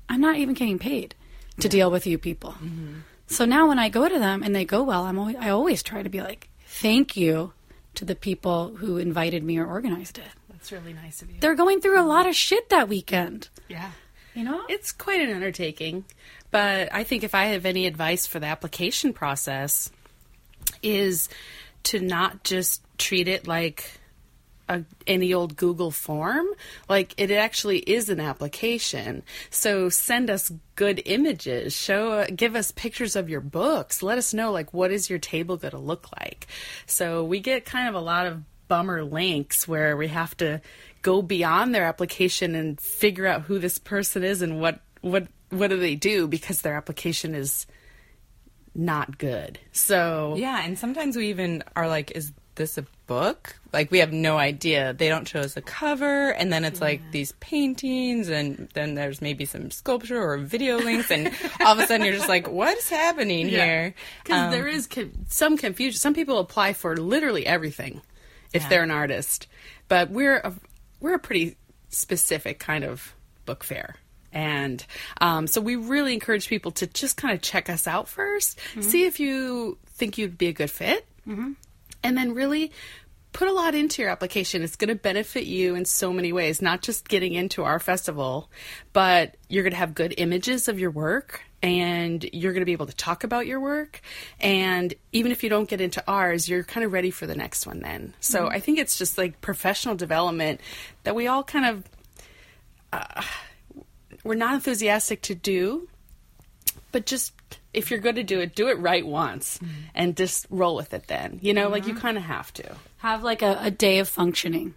i'm not even getting paid to deal with you people. Mm-hmm. So now when I go to them and they go well, I'm always, I always try to be like, thank you to the people who invited me or organized it. That's really nice of you. They're going through a lot of shit that weekend. Yeah. You know? It's quite an undertaking, but I think if I have any advice for the application process is to not just treat it like a, any old Google form. Like it actually is an application. So send us good images. Show, give us pictures of your books. Let us know like what is your table going to look like. So we get kind of a lot of bummer links where we have to go beyond their application and figure out who this person is and what what what do they do because their application is not good. So Yeah, and sometimes we even are like, is this a book? Like we have no idea. They don't show us a cover, and then it's like these paintings, and then there's maybe some sculpture or video links, and all of a sudden you're just like, what's happening here? Because Um, there is co- some confusion. Some people apply for literally everything if Yeah. they're an artist, but we're a, we're a pretty specific kind of book fair. And um, so we really encourage people to just kind of check us out 1st see if you think you'd be a good fit, and then really put a lot into your application. It's going to benefit you in so many ways, not just getting into our festival, but you're going to have good images of your work and you're going to be able to talk about your work. And even if you don't get into ours, you're kind of ready for the next one then. So I think it's just like professional development that we all kind of, uh, we're not enthusiastic to do, but just if you're going to do it, do it right once and just roll with it then. You know, like you kind of have to. have like a, a day of functioning.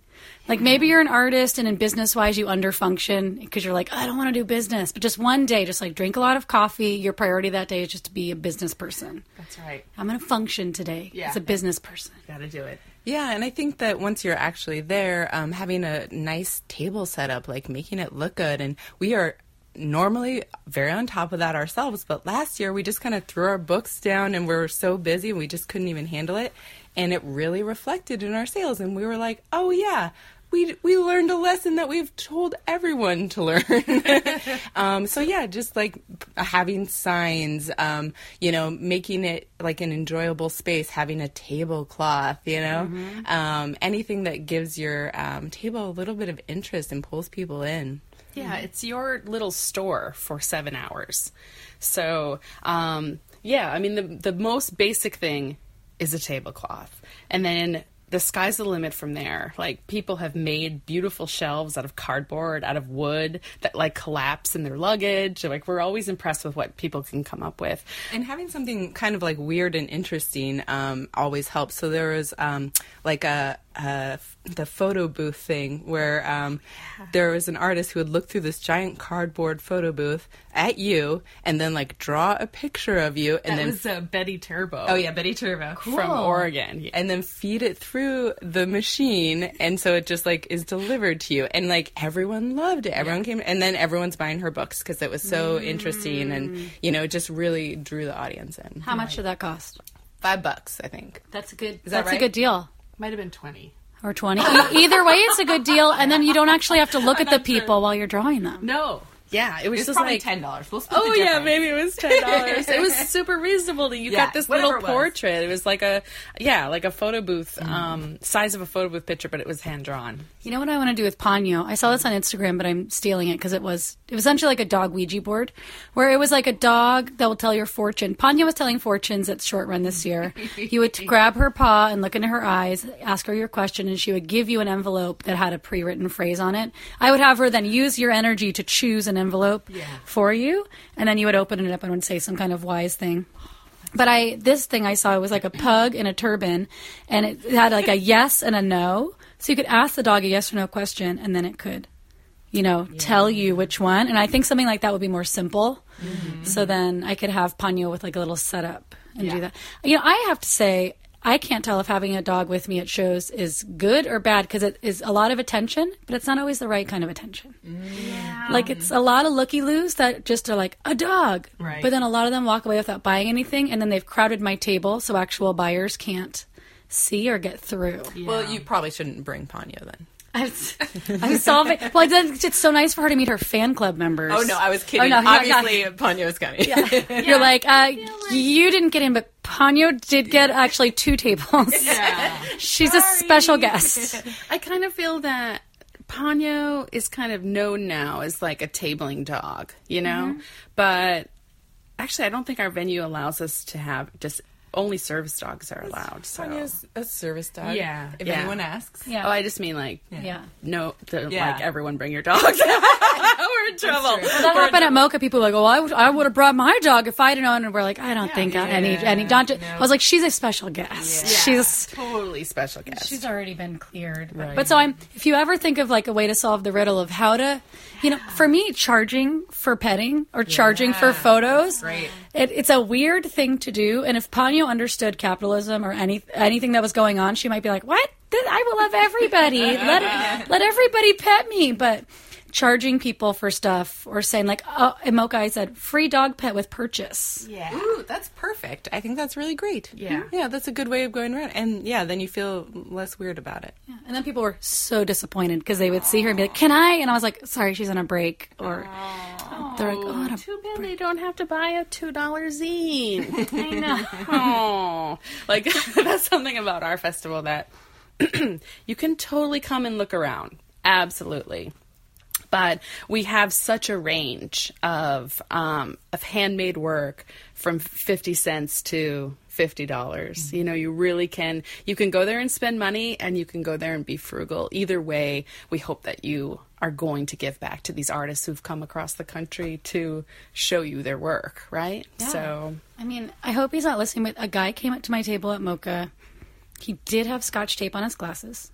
Like maybe you're an artist and in business wise you underfunction because you're like, I don't want to do business. But just one day, just like drink a lot of coffee. Your priority that day is just to be a business person. That's right. I'm going to function today Yeah. as a business person. Got to do it. Yeah, and I think that once you're actually there, um, having a nice table set up, like making it look good, and we are normally very on top of that ourselves. But last year, we just kind of threw our books down, and we were so busy, and we just couldn't even handle it, and it really reflected in our sales. And we were like, oh yeah. We, we learned a lesson that we've told everyone to learn. um, so yeah, just like having signs, um, you know, making it like an enjoyable space, having a tablecloth, you know, um, anything that gives your um, table a little bit of interest and pulls people in. Yeah, it's your little store for seven hours. So, um, yeah, I mean, the, the most basic thing is a tablecloth. And then the sky's the limit from there. Like, people have made beautiful shelves out of cardboard, out of wood that like collapse in their luggage. Like, we're always impressed with what people can come up with. And having something kind of like weird and interesting um, always helps. So there was um, like a, a the photo booth thing where um, there was an artist who would look through this giant cardboard photo booth at you and then like draw a picture of you and And then that was uh, Betty Turbo. oh yeah Betty Turbo From Oregon. and then feed it through the machine and so it just like is delivered to you and like everyone loved it everyone came and then everyone's buying her books because it was so interesting and you know it just really drew the audience in How much did that cost? five bucks i think That's a good. that that's right? a good deal. Might have been 20. Or twenty. E- Either way, it's a good deal, and then you don't actually have to look at the people while you're drawing them. No. Yeah, it was it's just probably like ten dollars we'll split Oh the yeah, difference. maybe it was ten dollars. it was super reasonable that you Yeah, got this little it portrait. It was like a yeah, like a photo booth, um, size of a photo booth picture, but it was hand drawn. You know what I want to do with Ponyo? I saw this on Instagram, but I'm stealing it because it was it was essentially like a dog Ouija board, where it was like a dog that will tell your fortune. Ponyo was telling fortunes at short run this year. you would grab her paw and look into her eyes, ask her your question, and she would give you an envelope that had a pre-written phrase on it. I would have her then use your energy to choose an envelope for you, and then you would open it up and would say some kind of wise thing. But I this thing I saw was like a pug in a turban, and it had like a yes and a no. So you could ask the dog a yes or no question, and then it could, you know, tell you which one. And I think something like that would be more simple. Mm-hmm. So then I could have Ponyo with like a little setup and do that. You know, I have to say. I can't tell if having a dog with me at shows is good or bad because it is a lot of attention, but it's not always the right kind of attention. Yeah. Like it's a lot of looky loos that just are like a dog, Right. but then a lot of them walk away without buying anything, and then they've crowded my table so actual buyers can't see or get through. well you probably shouldn't bring ponyo then I'm, I'm solving. Well, then it's so nice for her to meet her fan club members. Oh no, I was kidding. Oh, no, yeah, yeah. Obviously, Ponyo's coming. You're like, uh, you didn't get in, but Ponyo did get actually two tables. Yeah. She's a special guest. I kind of feel that Ponyo is kind of known now as like a tabling dog, you know? But actually, I don't think our venue allows us to have just only service dogs are allowed. So. Ponyo's a service dog. Yeah, If yeah. anyone asks. Yeah. Oh, I just mean like, Yeah. no, to, Yeah. like everyone bring your dogs. We're in trouble. That happened at MoCCA. People were like, "Oh, I would, I would have brought my dog if I'd known." And we're like, "I don't think any, any." Not ju- I was like, "She's a special guest. She's Totally special guest. she's already been cleared." But so I'm. If you ever think of like a way to solve the riddle of how to, you know, for me, charging for petting or charging for photos, Right. it, it's a weird thing to do. And if Ponyo understood capitalism or any anything that was going on, she might be like, "What? I will love everybody. let let everybody pet me." But charging people for stuff or saying like, "Oh," in MoCCA, I said, "Free dog pet with purchase." Yeah. Ooh, that's perfect. I think that's really great. Yeah. Yeah, that's a good way of going around. And yeah, then you feel less weird about it. Yeah. and then people were so disappointed because they would see her and be like, "Can I?" And I was like, "Sorry, she's on a break." Or they're like, "Oh, Too bad they don't have to buy a two dollar zine. I know." oh, like that's something about our festival that you can totally come and look around. Absolutely. But we have such a range of um, of handmade work from fifty cents to fifty dollars. You know, you really can. You can go there and spend money, and you can go there and be frugal. Either way, we hope that you are going to give back to these artists who've come across the country to show you their work. Right? yeah. So I mean, I hope he's not listening, but a guy came up to my table at MoCCA. He did have scotch tape on his glasses.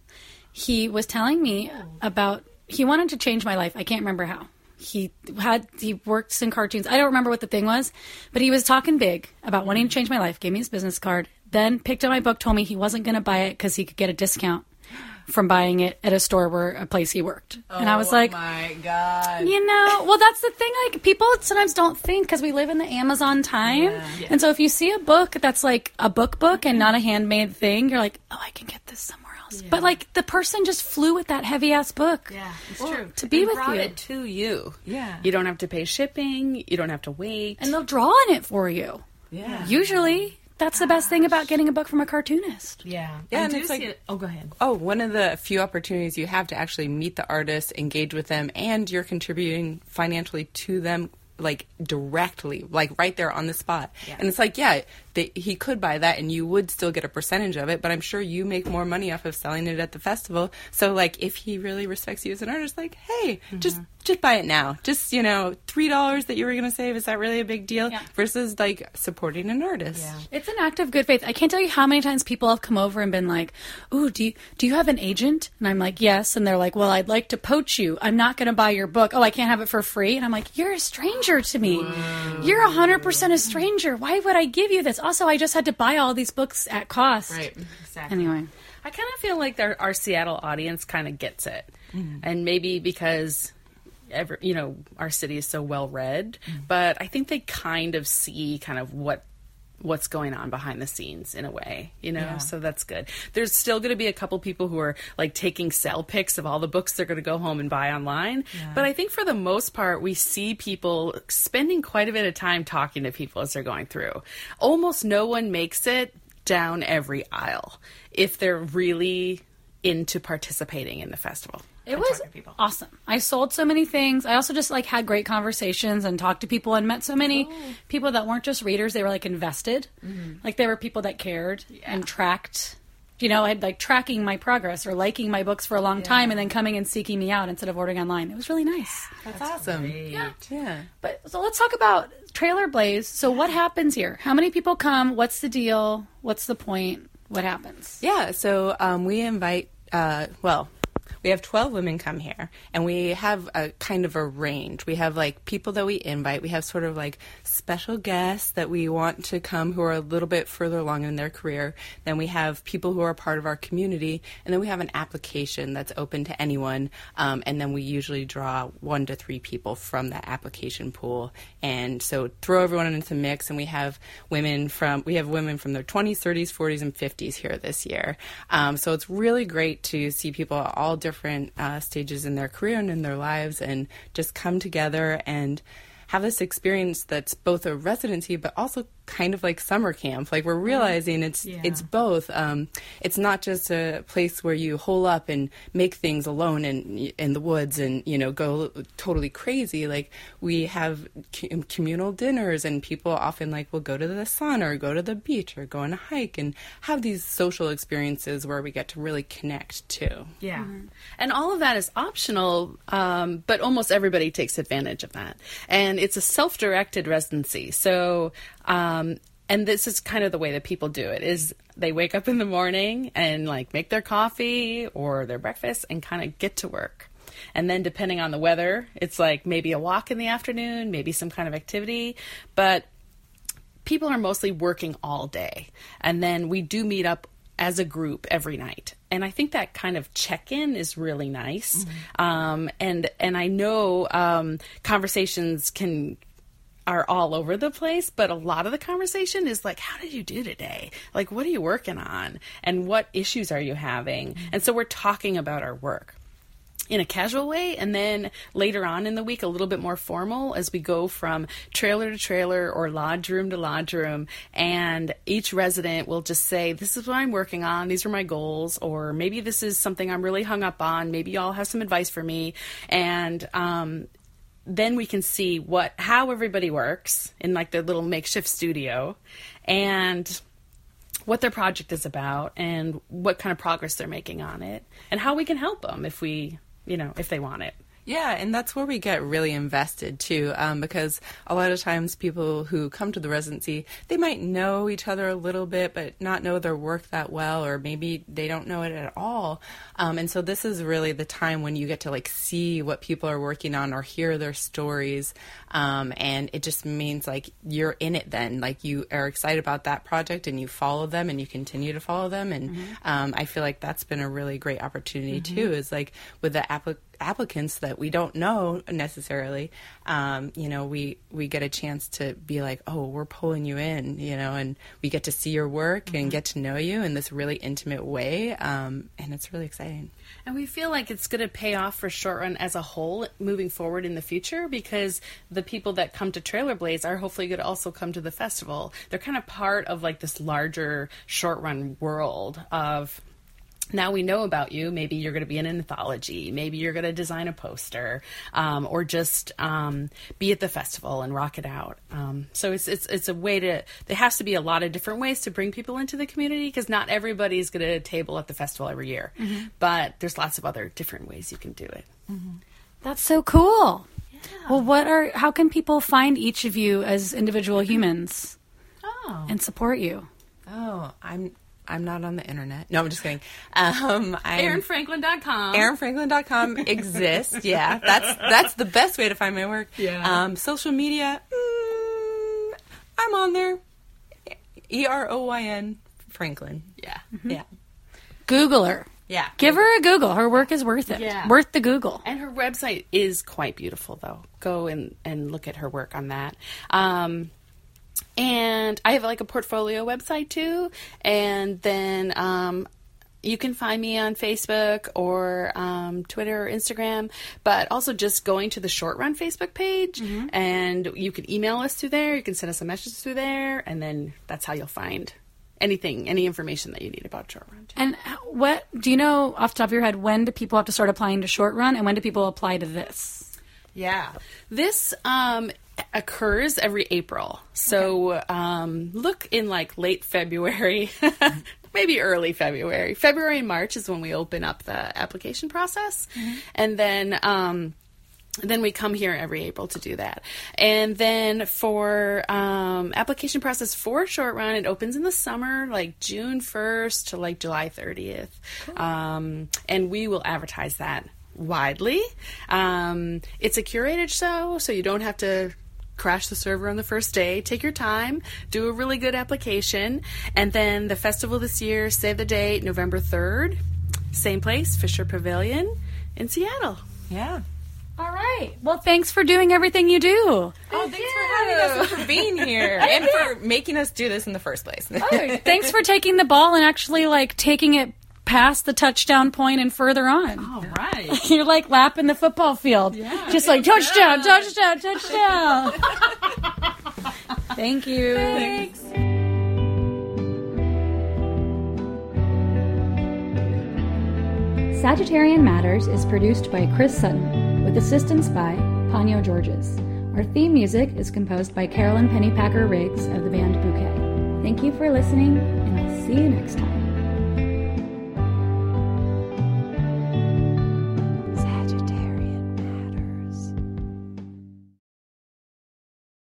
He was telling me about he wanted to change my life. I can't remember how. He had he worked in cartoons. I don't remember what the thing was, but he was talking big about wanting to change my life. Gave me his business card. Then picked up my book. Told me he wasn't going to buy it because he could get a discount from buying it at a store where a place he worked. and I was oh like, Oh my God. you know, well, that's the thing. Like, people sometimes don't think because we live in the Amazon time. And so if you see a book that's like a book book and not a handmade thing, you're like, oh, I can get this somewhere else. But like, the person just flew with that heavy ass book. Yeah, it's true. to be with brought you. it to you. Yeah. You don't have to pay shipping. You don't have to wait. And they'll draw on it for you. Yeah. Usually, that's the best thing about getting a book from a cartoonist. yeah, Yeah, I and it's like- it- Oh, go ahead. Oh, one of the few opportunities you have to actually meet the artist, engage with them, and you're contributing financially to them, like directly, like right there on the spot. And it's like, yeah, they, he could buy that, and you would still get a percentage of it, but I'm sure you make more money off of selling it at the festival. So, like, if he really respects you as an artist, like, hey, just mm-hmm. just buy it now. Just you know, three dollars that you were going to save is that really a big deal? Yeah. Versus like supporting an artist. Yeah. It's an act of good faith. I can't tell you how many times people have come over and been like, "Ooh, do you do you have an agent?" And I'm like, "Yes." And they're like, "Well, I'd like to poach you. I'm not going to buy your book. Oh, I can't have it for free." And I'm like, "You're a stranger to me. You're a hundred percent a stranger. Why would I give you this?" Also, I just had to buy all these books at cost. Right. Exactly. Anyway, I kind of feel like our Seattle audience kind of gets it, mm-hmm. and maybe because. Ever, you know, our city is so well read, mm-hmm. but I think they kind of see kind of what what's going on behind the scenes in a way, you know. So that's good. There's still going to be a couple people who are like taking sell pics of all the books they're going to go home and buy online. But I think for the most part, we see people spending quite a bit of time talking to people as they're going through. Almost no one makes it down every aisle if they're really into participating in the festival. It was to people. awesome. I sold so many things. I also just like had great conversations and talked to people and met so many people that weren't just readers. They were like invested. Like there were people that cared and tracked. You know, I had like tracking my progress or liking my books for a long time and then coming and seeking me out instead of ordering online. It was really nice. That's, awesome. Yeah. Yeah. But so let's talk about Trailer Blaze. So what happens here? How many people come? What's the deal? What's the point? What happens? Yeah, so um, we invite, uh, well, we have 12 women come here, and we have a kind of a range. We have like people that we invite. We have sort of like special guests that we want to come who are a little bit further along in their career. Then we have people who are part of our community, and then we have an application that's open to anyone. Um, and then we usually draw one to three people from that application pool. And so throw everyone into the mix, and we have women from we have women from their 20s, 30s, 40s, and 50s here this year. Um, so it's really great to see people all different uh, stages in their career and in their lives, and just come together and have this experience that's both a residency but also kind of like summer camp. Like we're realizing it's Yeah. it's both. Um, it's not just a place where you hole up and make things alone in in the woods and you know go totally crazy. Like we have cu- communal dinners and people often like will go to the sun or go to the beach or go on a hike and have these social experiences where we get to really connect too. Yeah. And all of that is optional, um, but almost everybody takes advantage of that. And it's a self directed residency. So, um, and this is kind of the way that people do it is they wake up in the morning and like make their coffee or their breakfast and kind of get to work. And then depending on the weather, it's like maybe a walk in the afternoon, maybe some kind of activity, but people are mostly working all day. And then we do meet up as a group every night. And i think that kind of check-in is really nice. Um, and and i know um, conversations can are all over the place, but a lot of the conversation is like, how did you do today? Like, what are you working on? And what issues are you having? And so we're talking about our work in a casual way and then later on in the week a little bit more formal as we go from trailer to trailer or lodge room to lodge room and each resident will just say this is what i'm working on these are my goals or maybe this is something i'm really hung up on maybe y'all have some advice for me and um, then we can see what how everybody works in like their little makeshift studio and what their project is about and what kind of progress they're making on it and how we can help them if we you know if they want it Yeah, and that's where we get really invested too, um, because a lot of times people who come to the residency, they might know each other a little bit, but not know their work that well, or maybe they don't know it at all. Um, and so this is really the time when you get to like see what people are working on or hear their stories, um, and it just means like you're in it. Then, like you are excited about that project, and you follow them, and you continue to follow them, and um, I feel like that's been a really great opportunity too. Is like with the applic applicants that we don't know necessarily, um, you know, we we get a chance to be like, oh, we're pulling you in, you know, and we get to see your work and get to know you in this really intimate way, um, and it's really exciting. And we feel like it's going to pay off for Short Run as a whole moving forward in the future because the people that come to Trailer Blaze are hopefully going to also come to the festival. They're kind of part of like this larger Short Run world of now we know about you. Maybe you're going to be in an anthology. Maybe you're going to design a poster, um, or just um, be at the festival and rock it out. Um, so it's it's it's a way to. There has to be a lot of different ways to bring people into the community because not everybody's going to table at the festival every year. But there's lots of other different ways you can do it. That's so cool. Well, what are how can people find each of you as individual humans Oh, and support you? Oh, I'm I'm not on the internet. No, I'm just kidding. Um, I'm, EroynFranklin.com. EroynFranklin.com exists. Yeah, that's that's the best way to find my work. Yeah. Um, social media, mm, I'm on there. E R O Y N Franklin. Yeah. Yeah. Google her. Yeah. Give her a Google. Her work is worth it. Yeah. Worth the Google. And her website is quite beautiful, though. Go and, and look at her work on that. Um, and I have like a portfolio website too. And then um, you can find me on Facebook or um, Twitter or Instagram, but also just going to the Short Run Facebook page. And you can email us through there. You can send us a message through there. And then that's how you'll find anything, any information that you need about Short Run. And what do you know off the top of your head? When do people have to start applying to short run, and when do people apply to this? Yeah. This um, occurs every April. So um, look in like late February, maybe early February. February and March is when we open up the application process. And then. Um, then we come here every April to do that. And then for um, application process for short run, it opens in the summer, like June 1st to like July 30th. Um, and we will advertise that widely. Um, it's a curated show, so you don't have to crash the server on the first day. Take your time, do a really good application. And then the festival this year, save the date, November 3rd, same place, Fisher Pavilion in Seattle. Yeah. All right. Well, thanks for doing everything you do. Oh, thanks for having us and for being here and for making us do this in the first place. Oh, thanks for taking the ball and actually like taking it past the touchdown point and further on. All right. You're like lapping the football field. Yeah. Just like touchdown, touchdown, touchdown. Thank you. Thanks. Sagittarian Matters is produced by Chris Sutton, with assistance by Ponyo Georges. Our theme music is composed by Carolyn Pennypacker Riggs of the band Bouquet. Thank you for listening, and I'll see you next time.